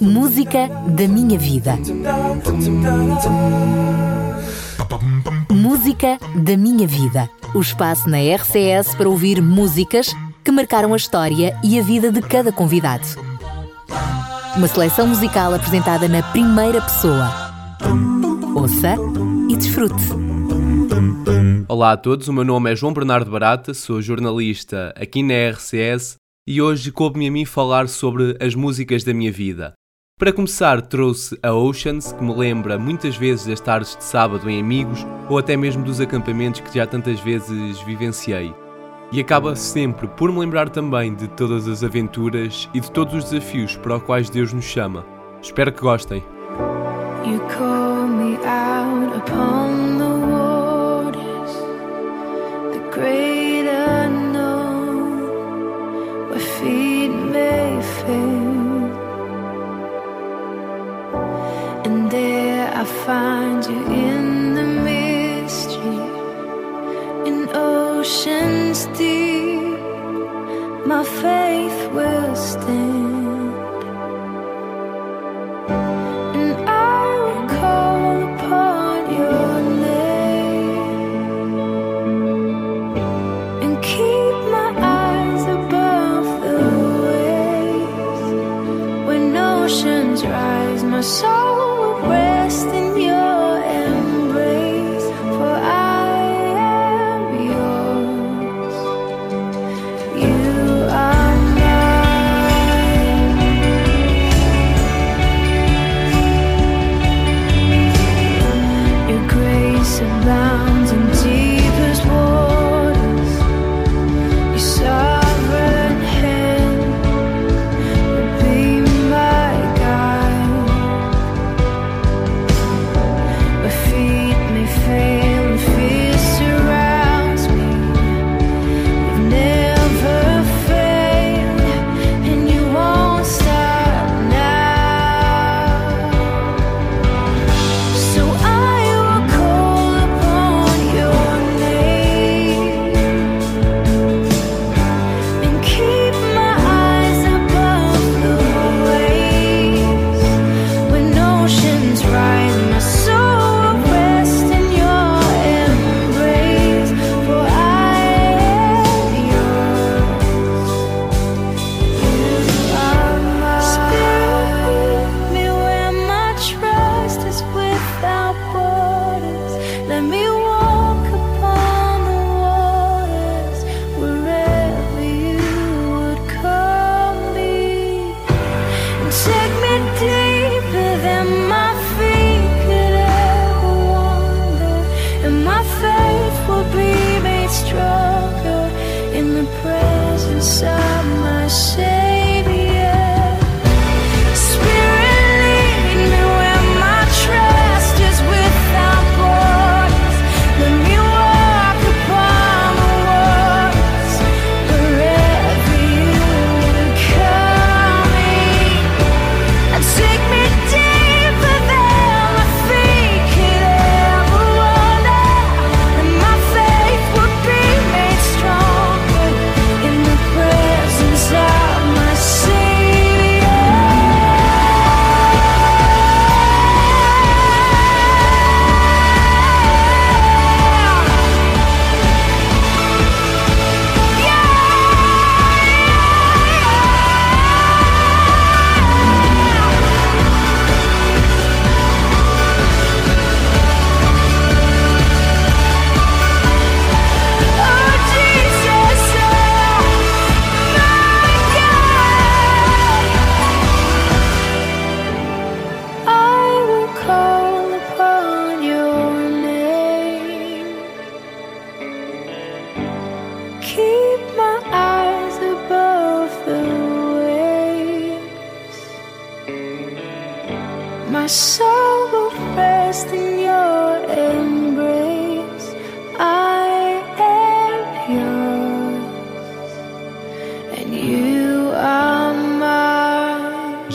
Música da minha vida. Música da minha vida. O espaço na RCS para ouvir músicas que marcaram a história e a vida de cada convidado. Uma seleção musical apresentada na primeira pessoa. Ouça e desfrute. Olá a todos, o meu nome é João Bernardo Barata, sou jornalista aqui na RCS e hoje coube-me a mim falar sobre as músicas da minha vida. Para começar, trouxe a Oceans, que me lembra muitas vezes das tardes de sábado em amigos ou até mesmo dos acampamentos que já tantas vezes vivenciei. E acaba sempre por me lembrar também de todas as aventuras e de todos os desafios para os quais Deus nos chama. Espero que gostem. You call me out upon the waters, the great find you in the mystery, in oceans deep. My faith will stand, and I will call upon your name and keep my eyes above the waves when oceans rise. My soul.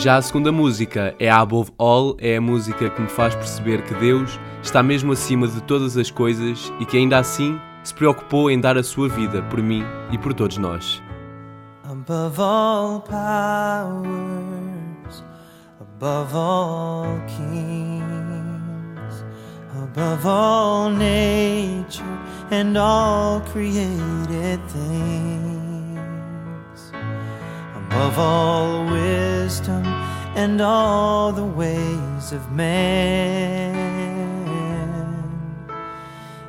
Já a segunda música é Above All, é a música que me faz perceber que Deus está mesmo acima de todas as coisas e que ainda assim se preocupou em dar a sua vida por mim e por todos nós. Above all powers, above all kings, above all nature and all created things, above all wisdom and all the ways of man.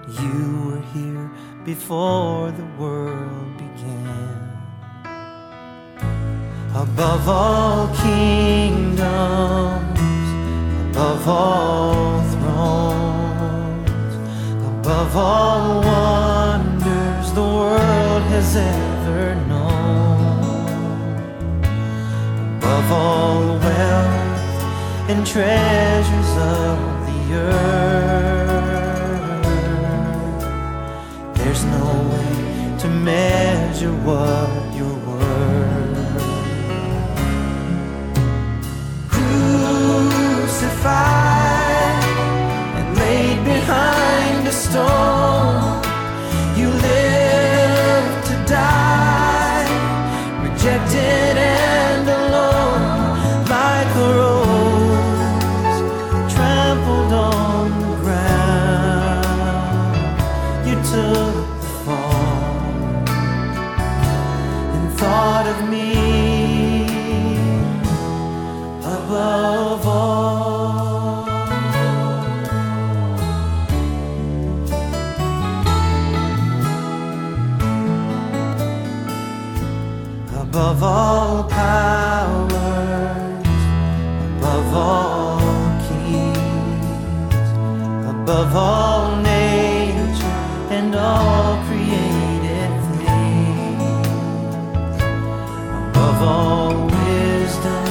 You were here before the world began. Above all kingdoms, above all thrones, above all wonders the world has ever above all wealth and treasures of the earth, there's no way to measure what you're worth. crucified and laid behind a stone. You took the fall and thought of me above all. Above all powers, above all kings, above all all wisdom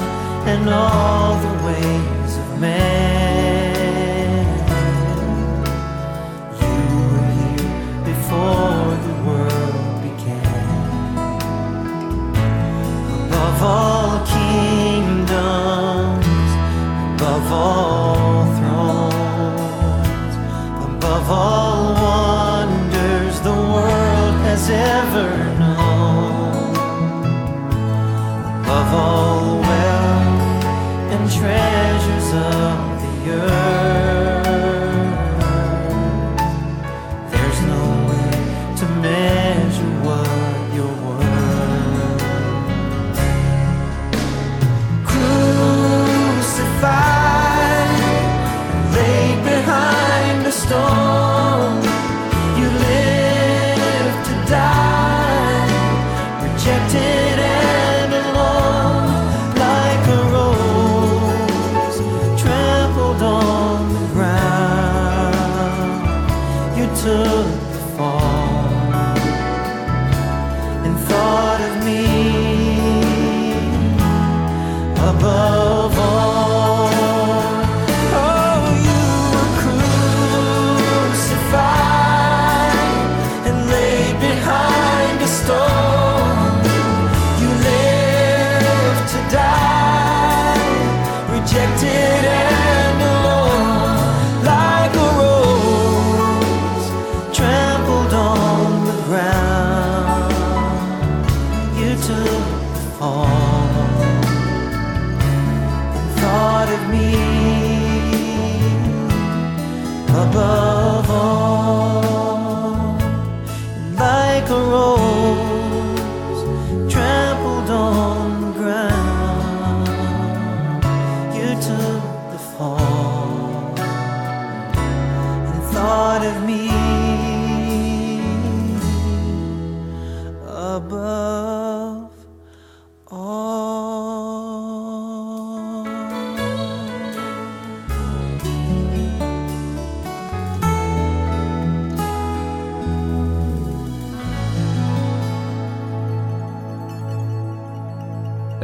and all the ways of man. You were here before the world began. Above all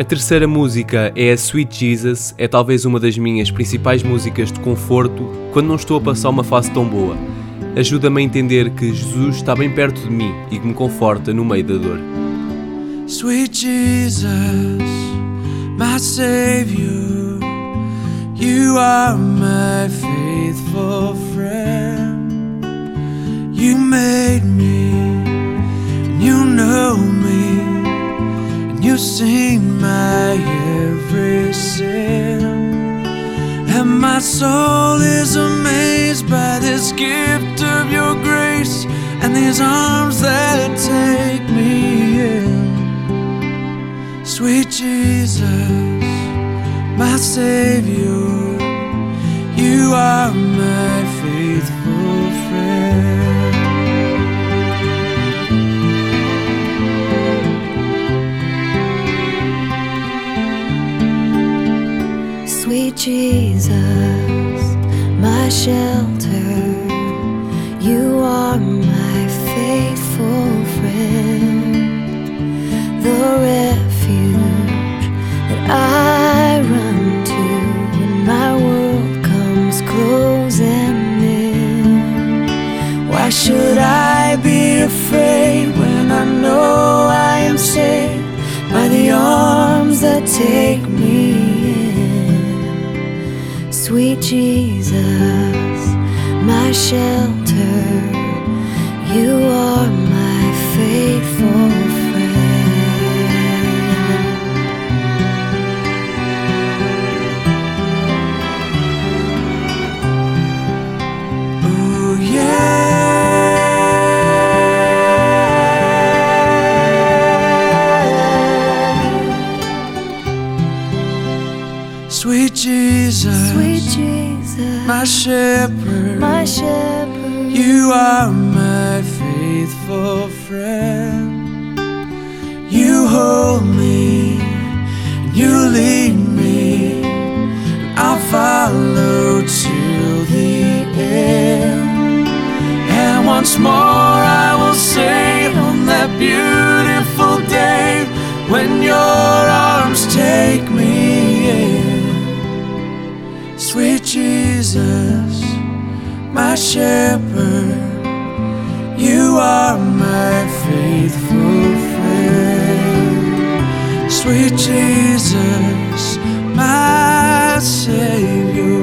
terceira música é a Sweet Jesus, é talvez uma das minhas principais músicas de conforto quando não estou a passar uma fase tão boa. Ajuda-me a entender que Jesus está bem perto de mim e que me conforta no meio da dor. Sweet Jesus, my Savior, you are my faithful friend. You made me, and you know me, seen my every sin. And my soul is amazed by this gift of your grace and these arms that take me in. Sweet Jesus, my Savior, you are my faithful friend. Jesus, my shelter, you are my faithful friend, the refuge that I run to when my world comes closing in. Why should I be afraid when I know I am safe by the arms that take Jesus, my shelter, Sweet Jesus, Sweet Jesus, my shepherd, my shepherd, you are my faithful friend. You hold me, and you lead me, and I'll follow till the end. And once more I will say on that beautiful day when your arms take me. Sweet Jesus, my shepherd, you are my faithful friend. Sweet Jesus, my Savior,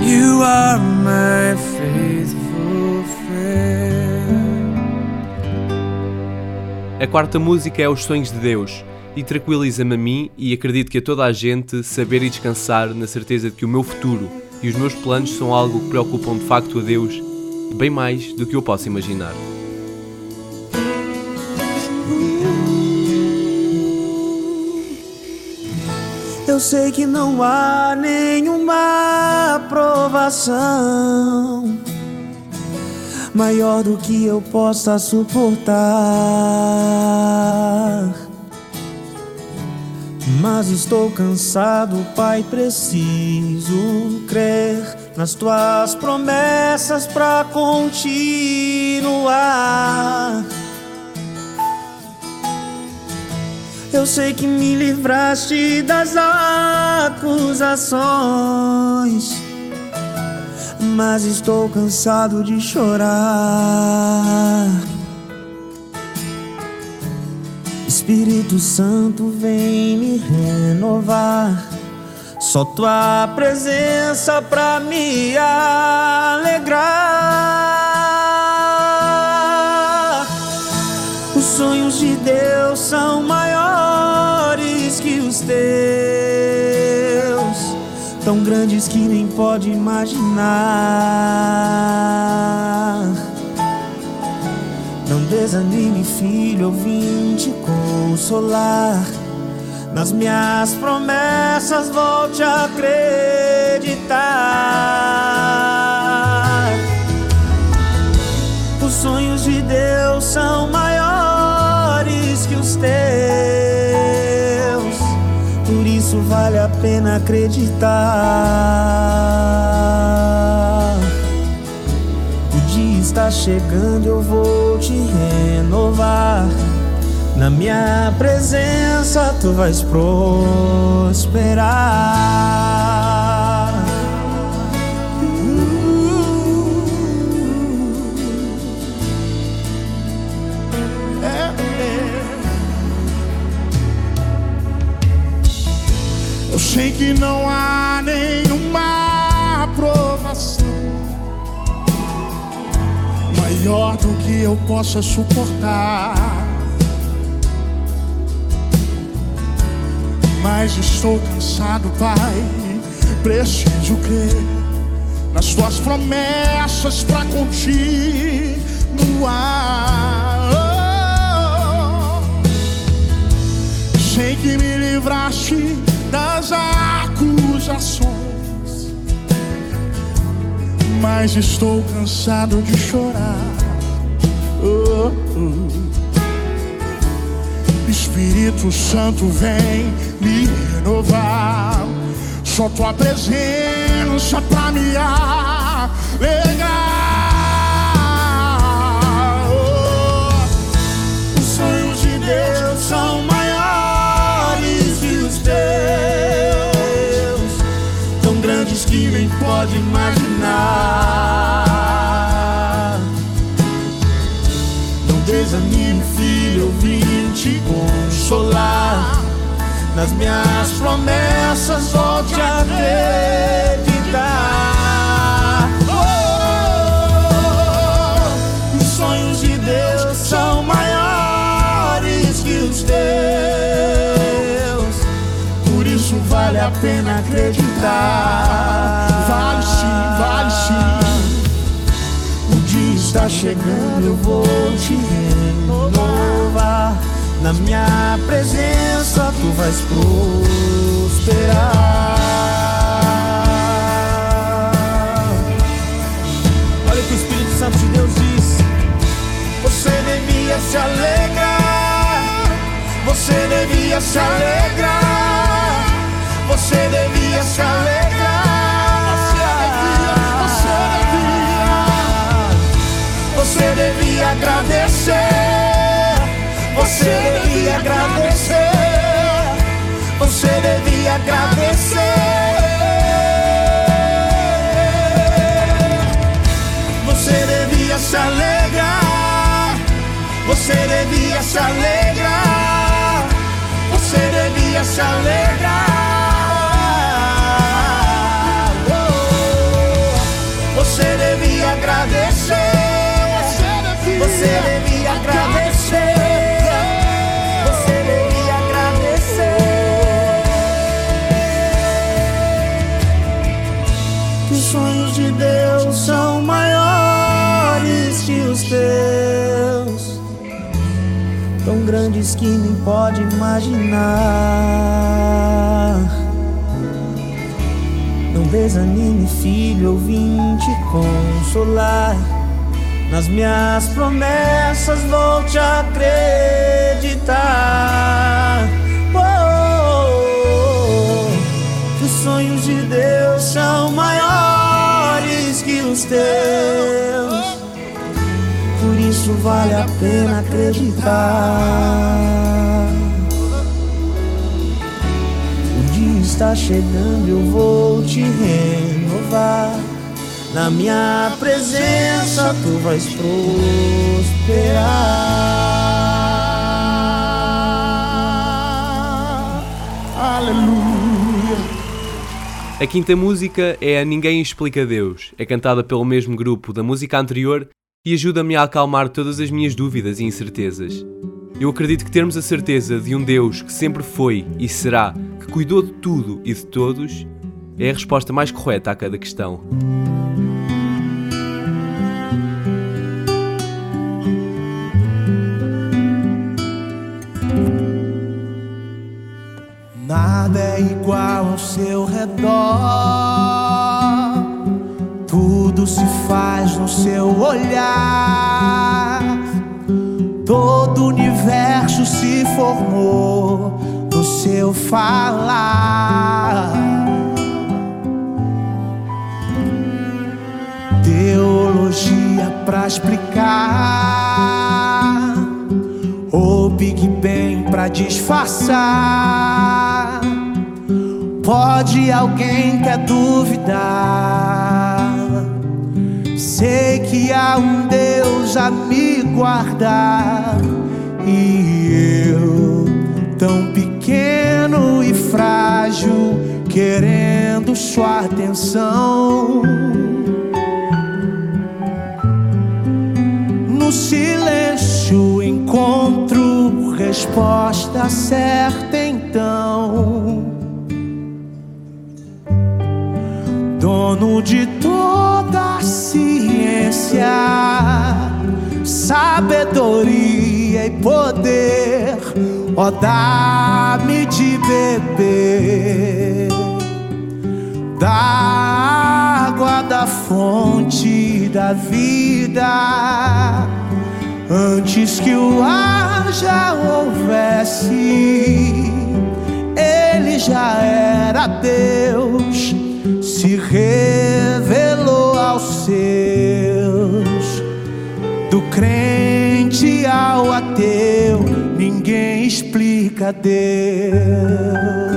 you are my faithful friend. A quarta música é Os Sonhos de Deus e tranquiliza-me a mim e acredito que a toda a gente saber e descansar na certeza de que o meu futuro e os meus planos são algo que preocupam de facto a Deus bem mais do que eu posso imaginar. Eu sei que não há nenhuma aprovação maior do que eu possa suportar. Mas estou cansado, Pai, preciso crer nas tuas promessas pra continuar. Eu sei que me livraste das acusações, mas estou cansado de chorar. Espírito Santo, vem me renovar. Só tua presença pra me alegrar. Os sonhos de Deus são maiores que os teus, tão grandes que nem pode imaginar. Não desanime, filho, eu vim te consolar. Nas minhas promessas, volte a acreditar. Os sonhos de Deus são maiores que os teus. Por isso vale a pena acreditar. O dia está chegando, eu vou renovar. Na minha presença tu vais prosperar. Eu sei que não há nenhuma maior do que eu possa suportar. Mas estou cansado, Pai. preciso crer nas tuas promessas pra continuar. Sei que me livraste das acusações, mas estou cansado de chorar. Oh, oh. Espírito Santo vem me renovar. Só tua presença pra me alegrar. Oh, os sonhos de Deus são maiores pode imaginar. Não desanime, filho, eu vim te consolar. Nas minhas promessas, volte a acreditar. A pena acreditar. Vale sim, vale sim. O dia está chegando, eu vou te renovar. Na minha presença tu vais prosperar. Olha o que o Espírito Santo de Deus diz. Você devia se alegrar. Você devia se alegrar. Agradecer. Você devia agradecer. Você devia agradecer. Você devia se alegrar. Você devia se alegrar. Você devia se alegrar. Que nem pode imaginar. Não desanime, filho, eu vim te consolar. Nas minhas promessas vou te acreditar. Oh, que os sonhos de Deus são maiores que os teus. Vale a pena acreditar. O dia está chegando, eu vou te renovar. Na minha presença tu vais prosperar. Aleluia. A quinta música é a Ninguém Explica Deus. É cantada pelo mesmo grupo da música anterior e ajuda-me a acalmar todas as minhas dúvidas e incertezas. Eu acredito que termos a certeza de um Deus que sempre foi e será, que cuidou de tudo e de todos, é a resposta mais correta a cada questão. Nada é igual ao seu redor. Tudo se faz no seu olhar. Todo o universo se formou no seu falar. Teologia pra explicar. O Big Bang pra disfarçar. Pode alguém quer duvidar? Sei que há um Deus a me guardar e eu tão pequeno e frágil querendo sua atenção. No silêncio encontro resposta certa então. dono de toda ciência, sabedoria e poder, ó, dá-me de beber da água da fonte da vida. Antes que o ar já houvesse, ele já era Deus se revelou aos seus, do crente ao ateu, ninguém explica Deus.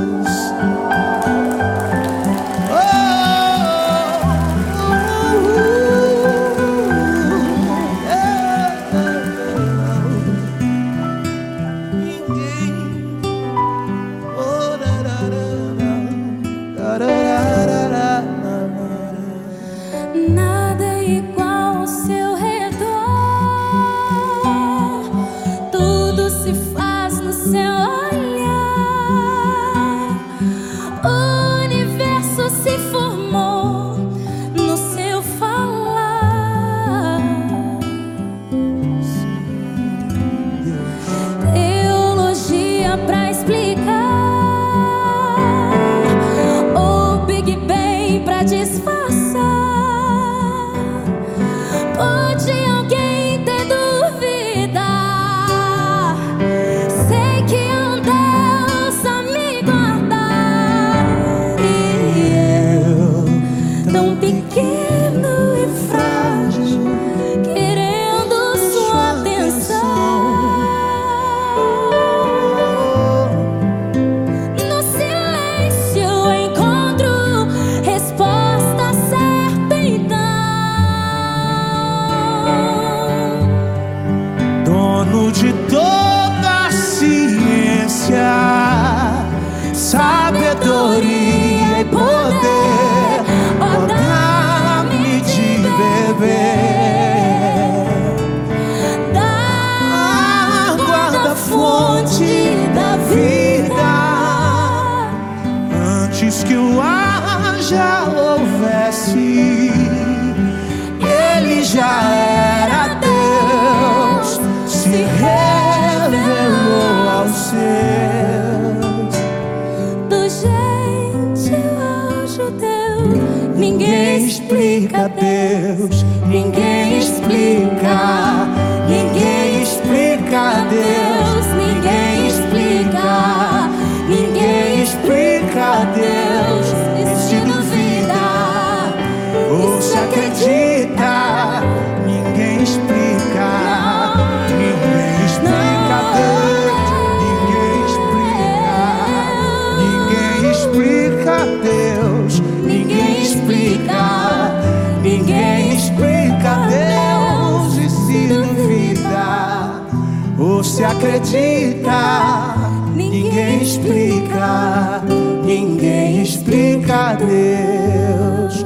acredita, ninguém explica, ninguém explica Deus,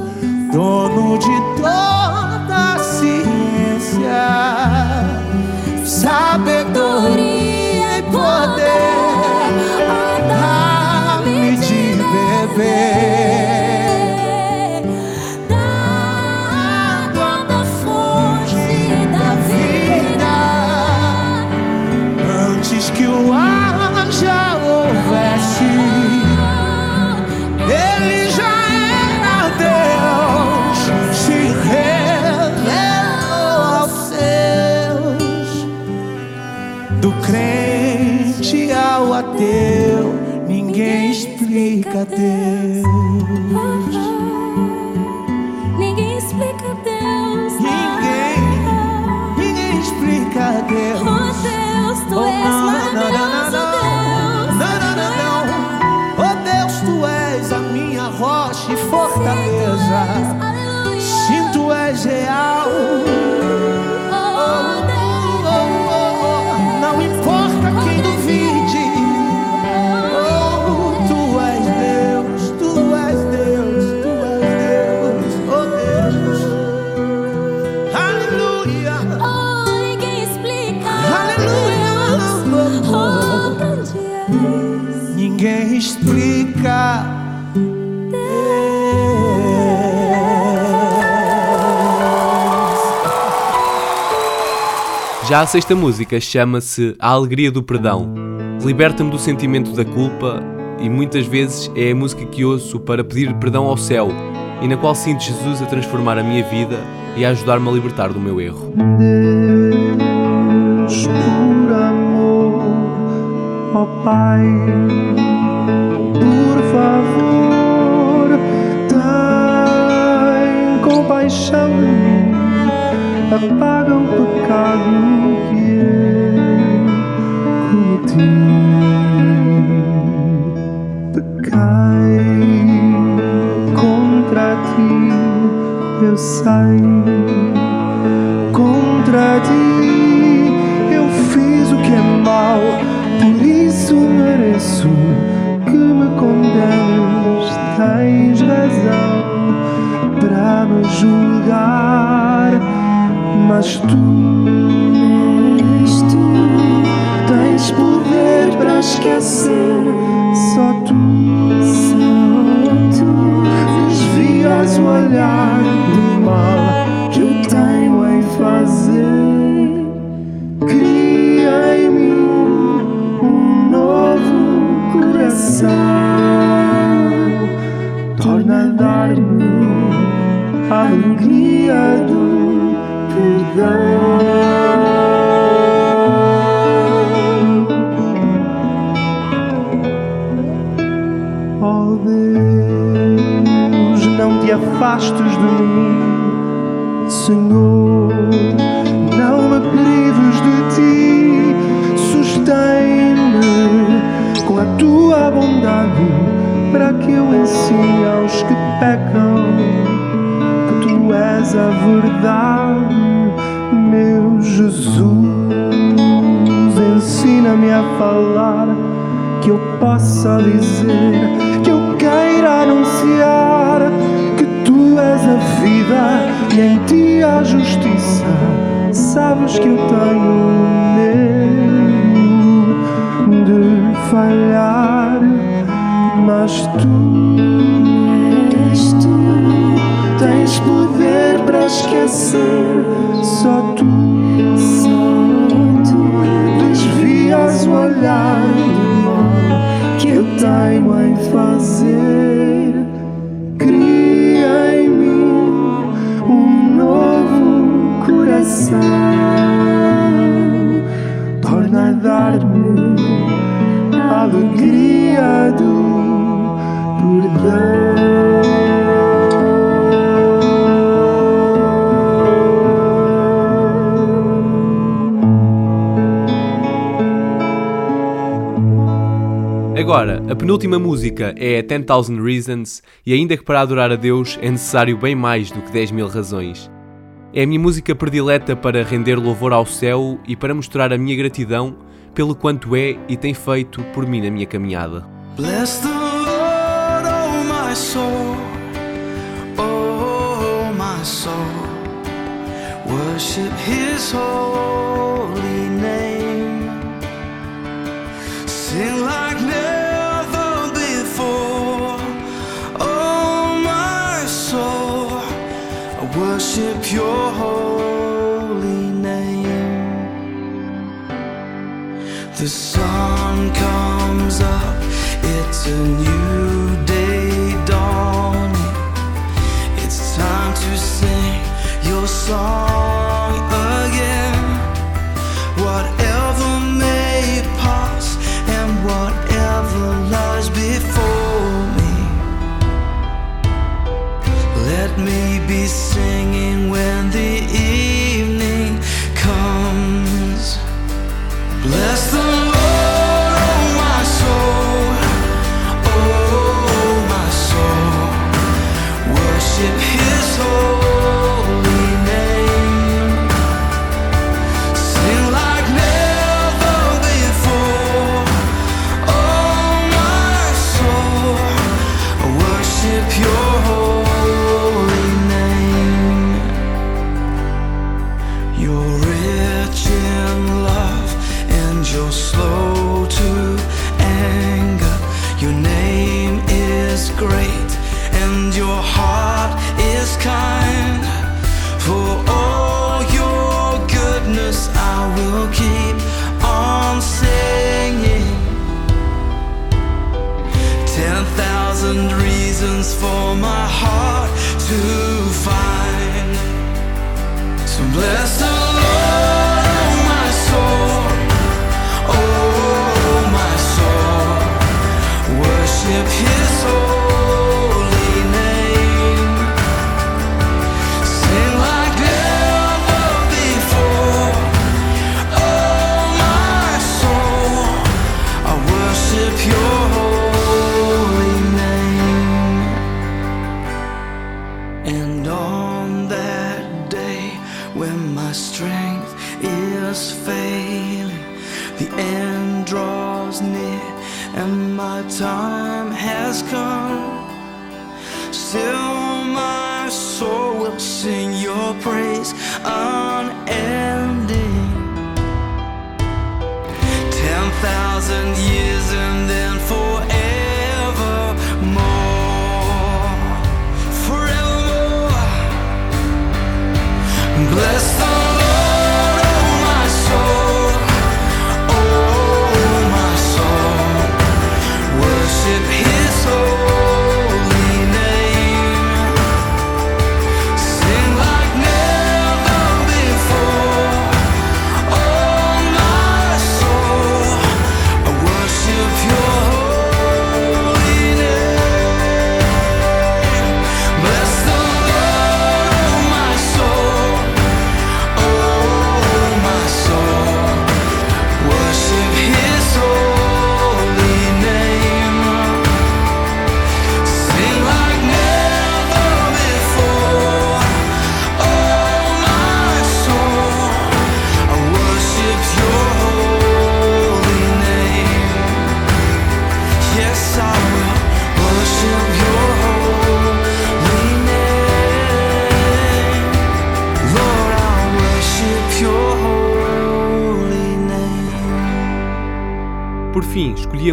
dono de toda a ciência, sabedoria e poder. glorifica a Deus. Já a sexta música chama-se A Alegria do Perdão. Liberta-me do sentimento da culpa e muitas vezes é a música que ouço para pedir perdão ao céu e na qual sinto Jesus a transformar a minha vida e a ajudar-me a libertar do meu erro. Deus, por amor, ó Pai, por favor, tem compaixão de mim, apaga o pecado que eu cometi. Pequei contra ti, eu sei contra ti. Eu fiz o que é mau, por isso mereço mas tu, tu tens poder para esquecer. Só tu, só tu desvias o olhar do mal que eu tenho em fazer. Cria em mim um novo coração. Torna a dar-me alegria afastes de mim, Senhor. Não me prives de ti, sustém-me com a tua bondade, para que eu ensine aos que pecam que tu és a verdade, meu Jesus. Ensina-me a falar, que eu possa dizer, que eu queira anunciar vida e em ti a justiça. Sabes que eu tenho medo de falhar, mas tu, tu tens poder para esquecer. Só coração. Torna a dar-me a alegria do perdão. Agora, a penúltima música é 10,000 Reasons e ainda que para adorar a Deus é necessário bem mais do que 10 mil razões. É a minha música predileta para render louvor ao céu e para mostrar a minha gratidão pelo quanto é e tem feito por mim na minha caminhada. Bless the Lord, oh my soul, oh my soul. Worship His holy name. Sing like worship Your holy name. The sun comes up, it's a new day dawning. It's time to sing your song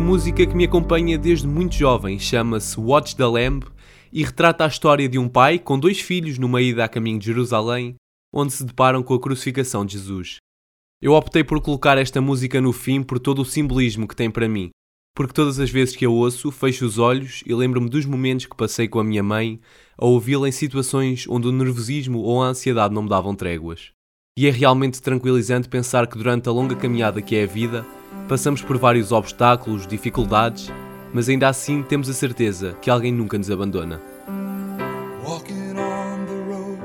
a música que me acompanha desde muito jovem, chama-se Watch the Lamb e retrata a história de um pai com dois filhos numa ida a caminho de Jerusalém, onde se deparam com a crucificação de Jesus. Eu optei por colocar esta música no fim por todo o simbolismo que tem para mim, porque todas as vezes que a ouço, fecho os olhos e lembro-me dos momentos que passei com a minha mãe a ouvi-la em situações onde o nervosismo ou a ansiedade não me davam tréguas. E é realmente tranquilizante pensar que durante a longa caminhada que é a vida, passamos por vários obstáculos, dificuldades, mas ainda assim temos a certeza que alguém nunca nos abandona. Walking on the road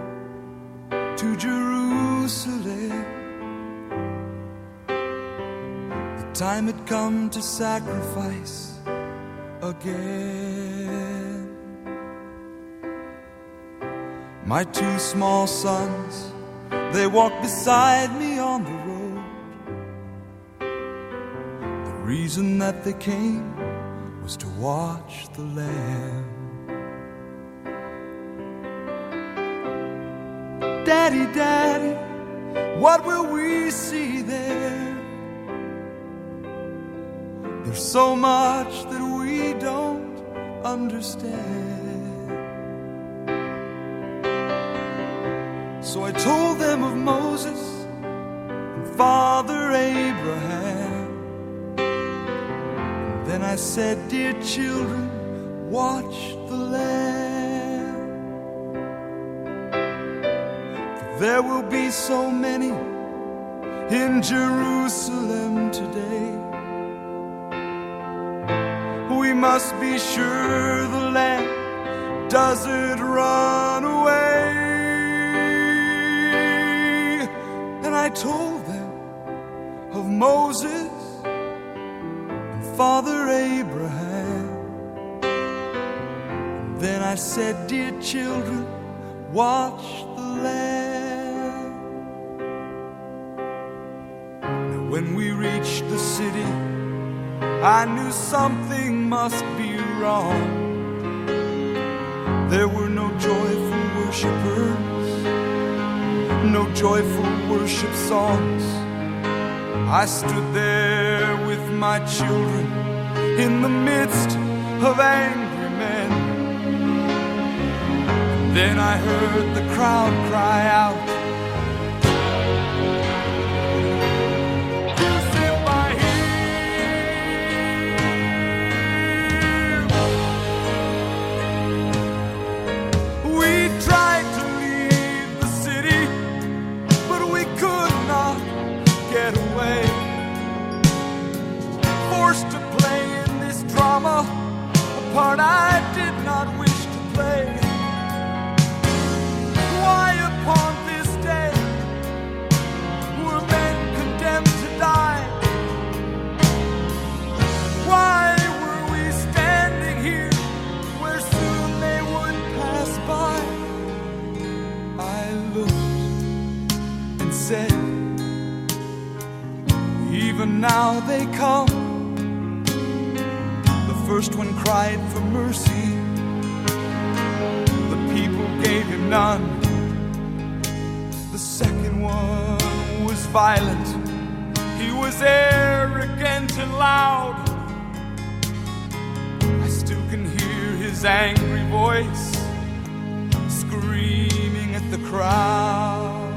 to Jerusalem. The time had come to sacrifice again. My two small sons, they walked beside me reason that they came was to watch the Lamb. Daddy, Daddy, what will we see there? There's so much that we don't understand. So I told them of Moses and Father Abraham. I said, Dear children, watch the Lamb. There will be so many in Jerusalem today. We must be sure the Lamb doesn't run away. And I told them of Moses Father Abraham. And then I said, Dear children, watch the Lamb. Now, when we reached the city, I knew something must be wrong. There were no joyful worshipers, no joyful worship songs. I stood there my children in the midst of angry men. Then I heard the crowd cry out. part I first one cried for mercy, the people gave him none. The second one was violent, he was arrogant and loud. I still can hear his angry voice screaming at the crowd.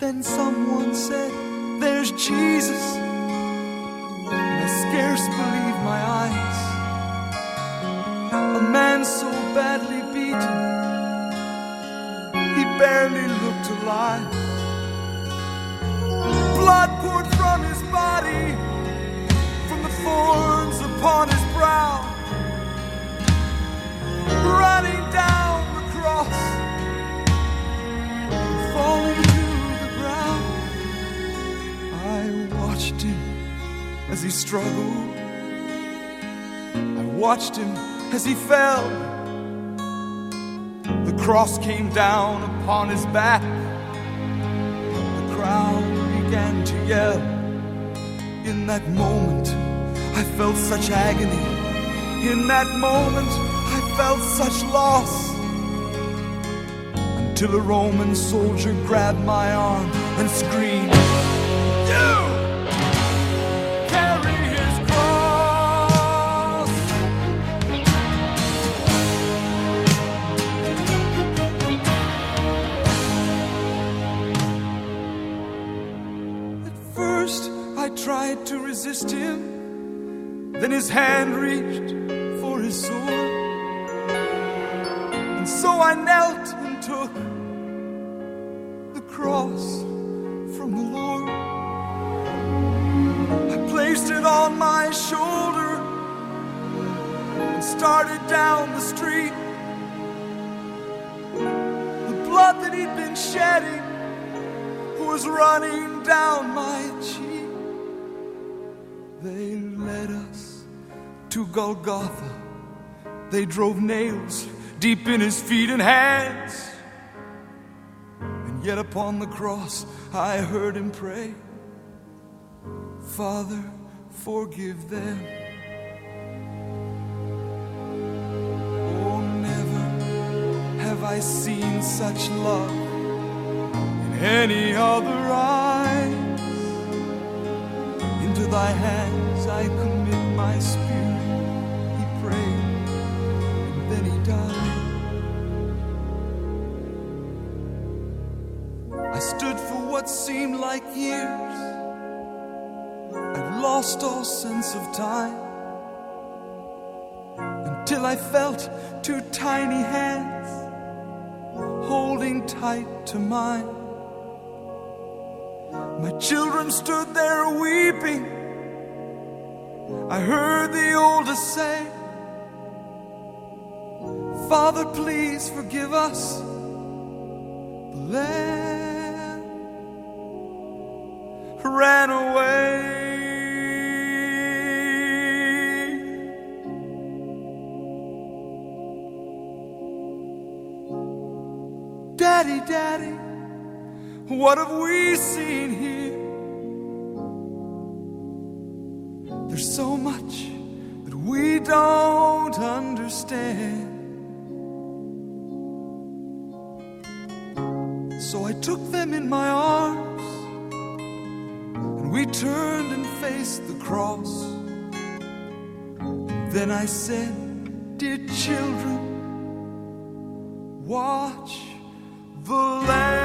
Then someone said, There's Jesus. Scarce believe my eyes. A man so badly beaten, he barely looked alive. Blood poured from his body, from the thorns upon his brow, running down the cross, as he struggled. I watched him as he fell. The cross came down upon his back. The crowd began to yell. In that moment, I felt such agony. In that moment, I felt such loss. Until a Roman soldier grabbed my arm and screamed, You! Resist him. Then his hand reached for his sword. And so I knelt and took the cross from the Lord. I placed it on my shoulder and started down the street. The blood that he'd been shedding was running down my cheek. They led us to Golgotha. They drove nails deep in his feet and hands. And yet upon the cross, I heard him pray Father, forgive them. Oh, never have I seen such love in any other eyes. Thy hands I commit my spirit, he prayed, and then he died. I stood for what seemed like years. I'd lost all sense of time until I felt two tiny hands holding tight to mine. My children stood there weeping. I heard the oldest say, Father, please forgive us. The lamb ran away. Daddy, Daddy, what have we seen here? There's so much that we don't understand. So I took them in my arms and we turned and faced the cross. Then I said, Dear children, watch the Lamb.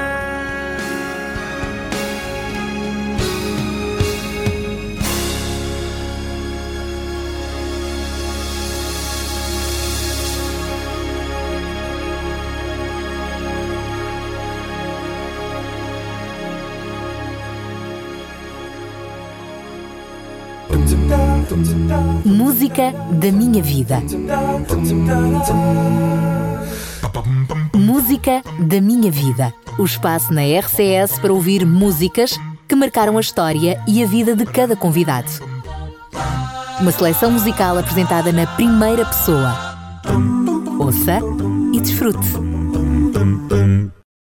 Música da minha vida. Música da minha vida. O espaço na RCS para ouvir músicas que marcaram a história e a vida de cada convidado. Uma seleção musical apresentada na primeira pessoa. Ouça e desfrute.